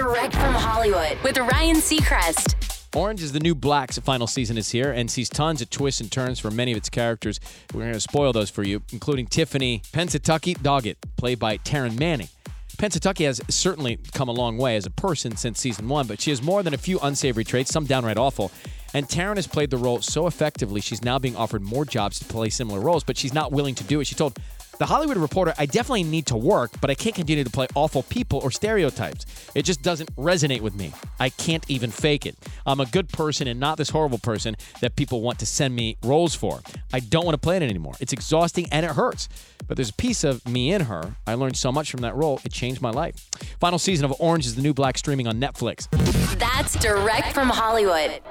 Direct from Hollywood with Ryan Seacrest. Orange is the New Black's final season is here and sees tons of twists and turns for many of its characters. We're going to spoil those for you, including Tiffany Pennsatucky Doggett, played by Taryn Manning. Pennsatucky has certainly come a long way as a person since season one, but she has more than a few unsavory traits, some downright awful. And Taryn has played the role so effectively, she's now being offered more jobs to play similar roles, but she's not willing to do it. She told the Hollywood Reporter, I definitely need to work, but I can't continue to play awful people or stereotypes. It just doesn't resonate with me. I can't even fake it. I'm a good person and not this horrible person that people want to send me roles for. I don't want to play it anymore. It's exhausting and it hurts. But there's a piece of me in her. I learned so much from that role, it changed my life. Final season of Orange is the New Black streaming on Netflix. That's direct from Hollywood.